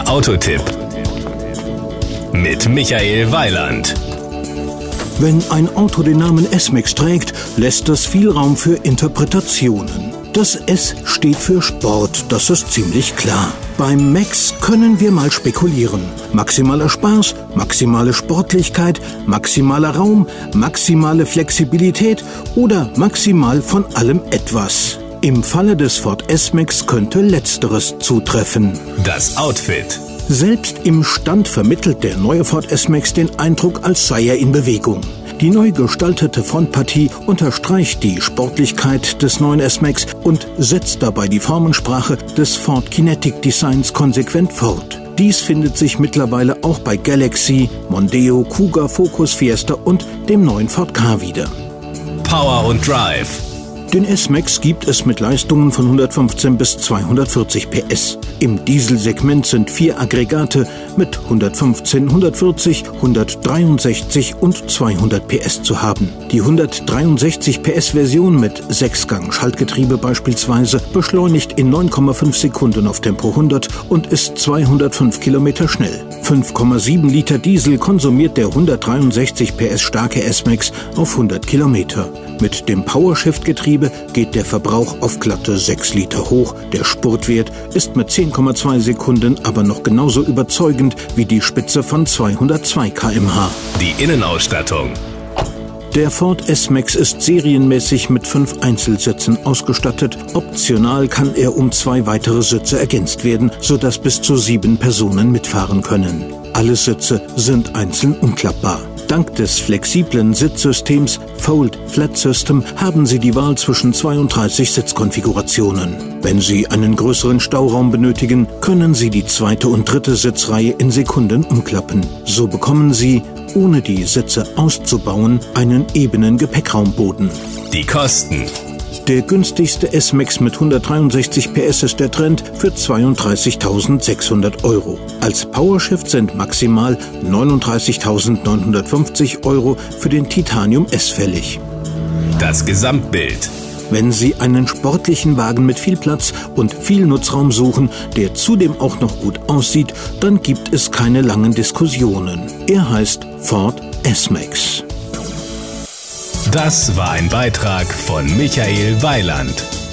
Der Autotipp mit Michael Weiland. Wenn ein Auto den Namen S-Max trägt, lässt das viel Raum für Interpretationen. Das S steht für Sport, das ist ziemlich klar. Beim Max können wir mal spekulieren. Maximaler Spaß, maximale Sportlichkeit, maximaler Raum, maximale Flexibilität oder maximal von allem etwas. Im Falle des Ford S-Max könnte letzteres zutreffen. Das Outfit. Selbst im Stand vermittelt der neue Ford S-Max den Eindruck, als sei er in Bewegung. Die neu gestaltete Frontpartie unterstreicht die Sportlichkeit des neuen S-Max und setzt dabei die Formensprache des Ford Kinetic Designs konsequent fort. Dies findet sich mittlerweile auch bei Galaxy, Mondeo, Kuga, Focus, Fiesta und dem neuen Ford K wieder. Power und Drive. Den S-Max gibt es mit Leistungen von 115 bis 240 PS. Im Dieselsegment sind vier Aggregate mit 115, 140, 163 und 200 PS zu haben. Die 163 PS-Version mit 6-Gang-Schaltgetriebe beispielsweise beschleunigt in 9,5 Sekunden auf Tempo 100 und ist 205 Kilometer schnell. 5,7 Liter Diesel konsumiert der 163 PS starke S-Max auf 100 Kilometer. Mit dem PowerShift-Getriebe geht der Verbrauch auf glatte 6 Liter hoch. Der Spurtwert ist mit 10,2 Sekunden aber noch genauso überzeugend wie die Spitze von 202 km/h. Die Innenausstattung. Der Ford S-Max ist serienmäßig mit fünf Einzelsitzen ausgestattet. Optional kann er um zwei weitere Sitze ergänzt werden, sodass bis zu sieben Personen mitfahren können. Alle Sitze sind einzeln umklappbar. Dank des flexiblen Sitzsystems Fold Flat System haben Sie die Wahl zwischen 32 Sitzkonfigurationen. Wenn Sie einen größeren Stauraum benötigen, können Sie die zweite und dritte Sitzreihe in Sekunden umklappen. So bekommen Sie, ohne die Sitze auszubauen, einen ebenen Gepäckraumboden. Die Kosten. Der günstigste S-Max mit 163 PS ist der Trend für 32.600 Euro. Als PowerShift sind maximal 39.950 Euro für den Titanium S fällig. Das Gesamtbild. Wenn Sie einen sportlichen Wagen mit viel Platz und viel Nutzraum suchen, der zudem auch noch gut aussieht, dann gibt es keine langen Diskussionen. Er heißt Ford S-Max. Das war ein Beitrag von Michael Weiland.